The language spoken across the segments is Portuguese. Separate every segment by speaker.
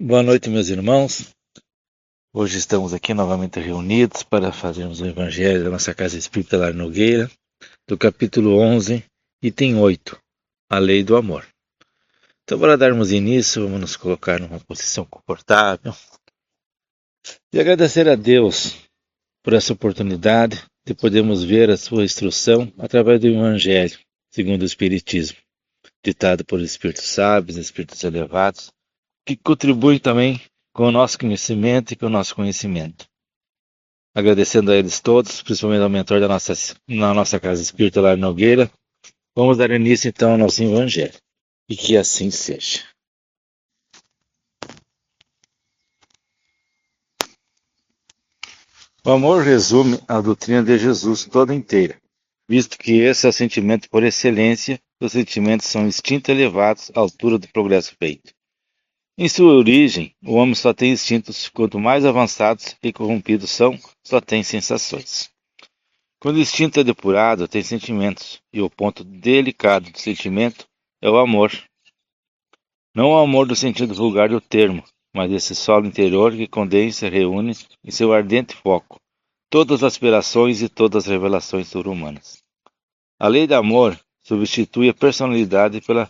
Speaker 1: Boa noite, meus irmãos. Hoje estamos aqui novamente reunidos para fazermos o Evangelho da nossa Casa Espírita Lar Nogueira, do capítulo 11, item 8, a Lei do Amor. Então, para darmos início, vamos nos colocar numa posição confortável e agradecer a Deus por essa oportunidade de podermos ver a sua instrução através do Evangelho, segundo o Espiritismo, ditado por espíritos sábios, espíritos elevados, que contribuem também com o nosso conhecimento e com o nosso conhecimento. Agradecendo a eles todos, principalmente ao mentor da nossa, na nossa casa espírita lá em Nogueira, vamos dar início então ao nosso Evangelho. E que assim seja. O amor resume a doutrina de Jesus toda inteira, visto que esse é o sentimento por excelência, os sentimentos são instintos elevados à altura do progresso feito. Em sua origem, o homem só tem instintos, quanto mais avançados e corrompidos são, só tem sensações. Quando o instinto é depurado, tem sentimentos, e o ponto delicado do sentimento é o amor. Não o amor do sentido vulgar do termo, mas esse solo interior que condensa e reúne em seu ardente foco todas as aspirações e todas as revelações sobre-humanas. A lei do amor substitui a personalidade pela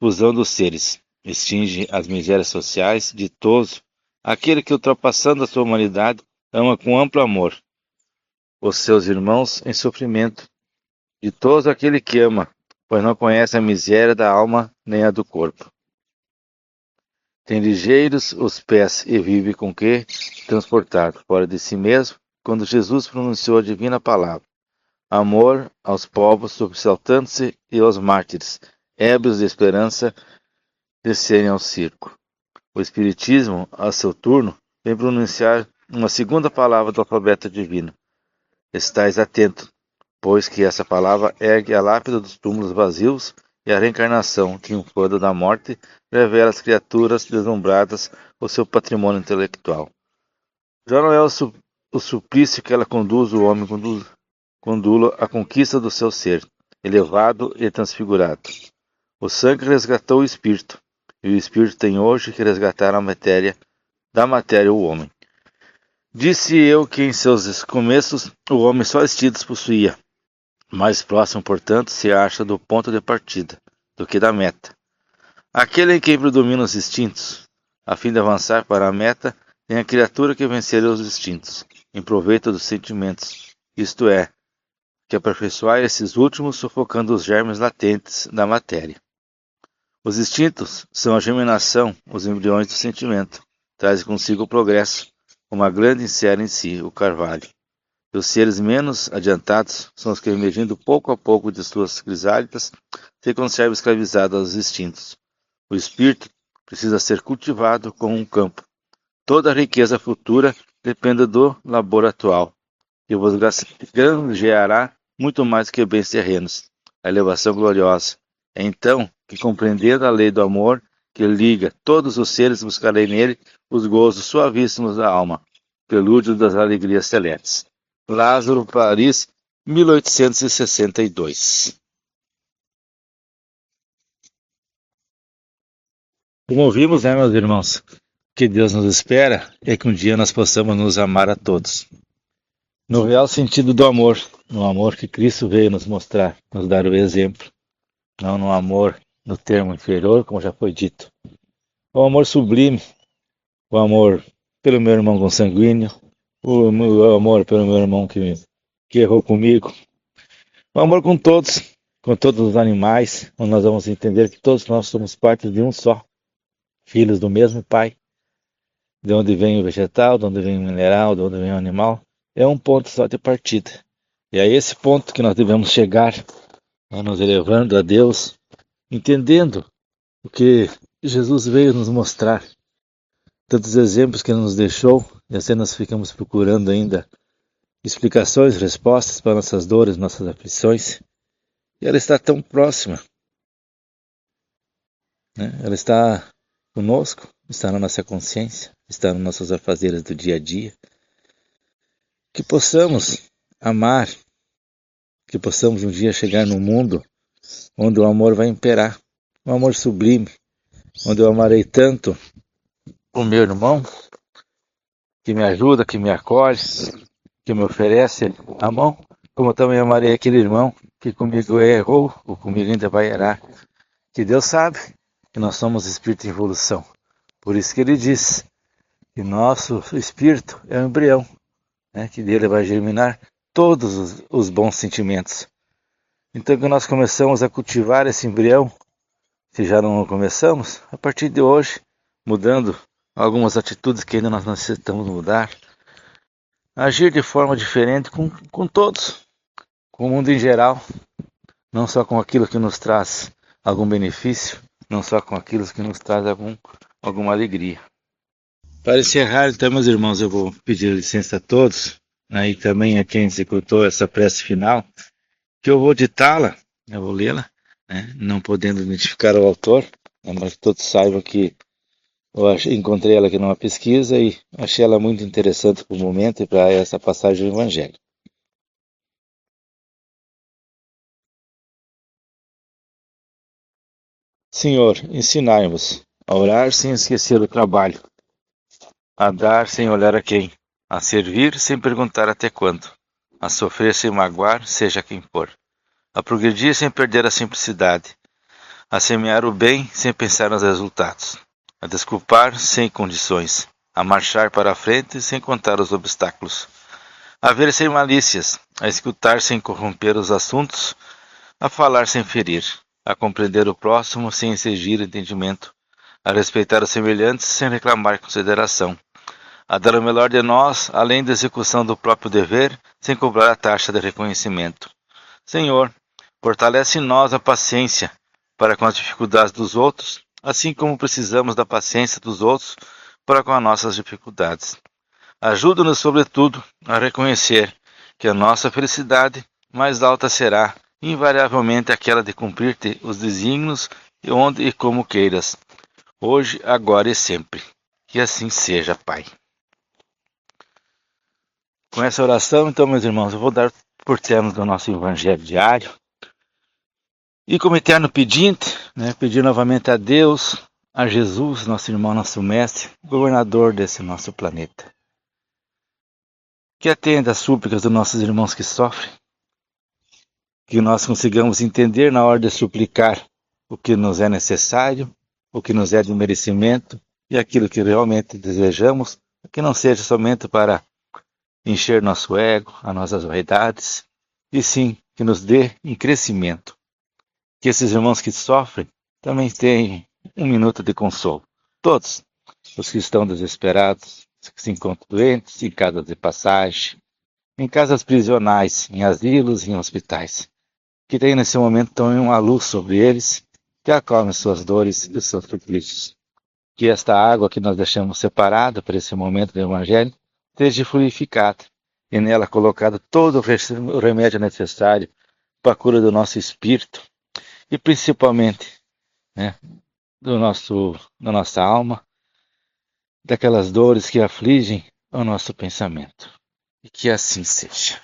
Speaker 1: fusão dos seres, extingue as misérias sociais, ditoso, aquele que, ultrapassando a sua humanidade, ama com amplo amor os seus irmãos em sofrimento, ditoso aquele que ama, pois não conhece a miséria da alma nem a do corpo. Tem ligeiros os pés e vive com que transportado fora de si mesmo, quando Jesus pronunciou a divina palavra. Amor aos povos sobressaltando-se e aos mártires, ébrios de esperança, descerem ao circo. O Espiritismo, a seu turno, vem pronunciar uma segunda palavra do alfabeto divino. Estais atento, pois que essa palavra ergue a lápide dos túmulos vazios e a reencarnação, triunfando da morte, revela às criaturas deslumbradas o seu patrimônio intelectual. Já não é o, su o suplício que ela conduz o homem conduz, à conquista do seu ser, elevado e transfigurado. O sangue resgatou o espírito, e o espírito tem hoje que resgatar a matéria, da matéria o homem. Disse eu que em seus começos o homem só instintos possuía. Mais próximo, portanto, se acha do ponto de partida do que da meta. Aquele em quem predominam os instintos, a fim de avançar para a meta, tem a criatura que vencer os instintos, em proveito dos sentimentos, isto é, que aperfeiçoar esses últimos sufocando os germes latentes da matéria. Os instintos são a germinação, os embriões do sentimento. Trazem consigo o progresso, uma grande insere em si, o carvalho. E os seres menos adiantados são os que, emergindo pouco a pouco de suas crisálidas, se conservam escravizados aos instintos. O espírito precisa ser cultivado como um campo. Toda a riqueza futura depende do labor atual, que vos granjeará muito mais que bens terrenos. A elevação gloriosa. É então que compreendendo a lei do amor que liga todos os seres, buscarei nele os gozos suavíssimos da alma, prelúdio das alegrias celestes. Lázaro, Paris, 1862. Como ouvimos, né, meus irmãos? O que Deus nos espera é que um dia nós possamos nos amar a todos. No real sentido do amor, no amor que Cristo veio nos mostrar, nos dar o exemplo, não no amor no termo inferior, como já foi dito. O amor sublime, o amor pelo meu irmão consanguíneo, o, o amor pelo meu irmão que, que errou comigo, o amor com todos, com todos os animais, onde nós vamos entender que todos nós somos parte de um só, filhos do mesmo Pai. De onde vem o vegetal, de onde vem o mineral, de onde vem o animal, é um ponto só de partida. E é esse ponto que nós devemos chegar, nos elevando a Deus, entendendo o que Jesus veio nos mostrar, tantos exemplos que ele nos deixou, e assim nós ficamos procurando ainda explicações, respostas para nossas dores, nossas aflições, e ela está tão próxima. Né? Ela está conosco, está na nossa consciência, está nas nossas afazeres do dia a dia. Que possamos amar, que possamos um dia chegar no mundo onde o amor vai imperar, um amor sublime, onde eu amarei tanto o meu irmão, que me ajuda, que me acolhe, que me oferece a mão, como também amarei aquele irmão que comigo errou, ou comigo ainda vai errar. Que Deus sabe que nós somos espírito em evolução. Por isso que ele diz que nosso espírito é um embrião, né, que dele vai germinar todos os, os bons sentimentos. Então que nós começamos a cultivar esse embrião, se já não começamos, a partir de hoje, mudando algumas atitudes que ainda nós necessitamos mudar, agir de forma diferente com, com todos, com o mundo em geral, não só com aquilo que nos traz algum benefício, não só com aquilo que nos traz algum, alguma alegria. Para encerrar, então, meus irmãos, eu vou pedir licença a todos, né, e também a quem executou essa prece final, que eu vou ditá-la, eu vou lê-la, né, não podendo identificar o autor, né, mas todos saibam que eu encontrei ela aqui numa pesquisa e achei ela muito interessante para o momento e para essa passagem do Evangelho. Senhor, ensinai-nos a orar sem esquecer o trabalho, a dar sem olhar a quem, a servir sem perguntar até quando, a sofrer sem magoar, seja quem for, a progredir sem perder a simplicidade, a semear o bem sem pensar nos resultados, a desculpar sem condições, a marchar para a frente sem contar os obstáculos, a ver sem malícias, a escutar sem corromper os assuntos, a falar sem ferir, a compreender o próximo sem exigir entendimento, a respeitar os semelhantes sem reclamar consideração, a dar o melhor de nós, além da execução do próprio dever, sem cobrar a taxa de reconhecimento. Senhor, fortalece em nós a paciência para com as dificuldades dos outros, assim como precisamos da paciência dos outros para com as nossas dificuldades. Ajuda-nos, sobretudo, a reconhecer que a nossa felicidade mais alta será, invariavelmente, aquela de cumprir-te os desígnios onde e como queiras, hoje, agora e sempre. Que assim seja, Pai. Com essa oração, então, meus irmãos, eu vou dar por termo do nosso Evangelho diário. E como eterno pedinte, né, pedir novamente a Deus, a Jesus, nosso irmão, nosso mestre, governador desse nosso planeta. Que atenda às súplicas dos nossos irmãos que sofrem, que nós consigamos entender na hora de suplicar o que nos é necessário o que nos é de merecimento e aquilo que realmente desejamos, que não seja somente para encher nosso ego, as nossas vaidades, e sim que nos dê em crescimento. Que esses irmãos que sofrem também tenham um minuto de consolo. Todos os que estão desesperados, que se encontram doentes, em casas de passagem, em casas prisionais, em asilos em hospitais. Que tenham nesse momento também uma luz sobre eles que acalme suas dores e seus suplícios. Que esta água que nós deixamos separada para esse momento do Evangelho seja fluidificada e nela colocado todo o remédio necessário para a cura do nosso espírito e principalmente né, do nosso, da nossa alma, daquelas dores que afligem o nosso pensamento. E que assim seja.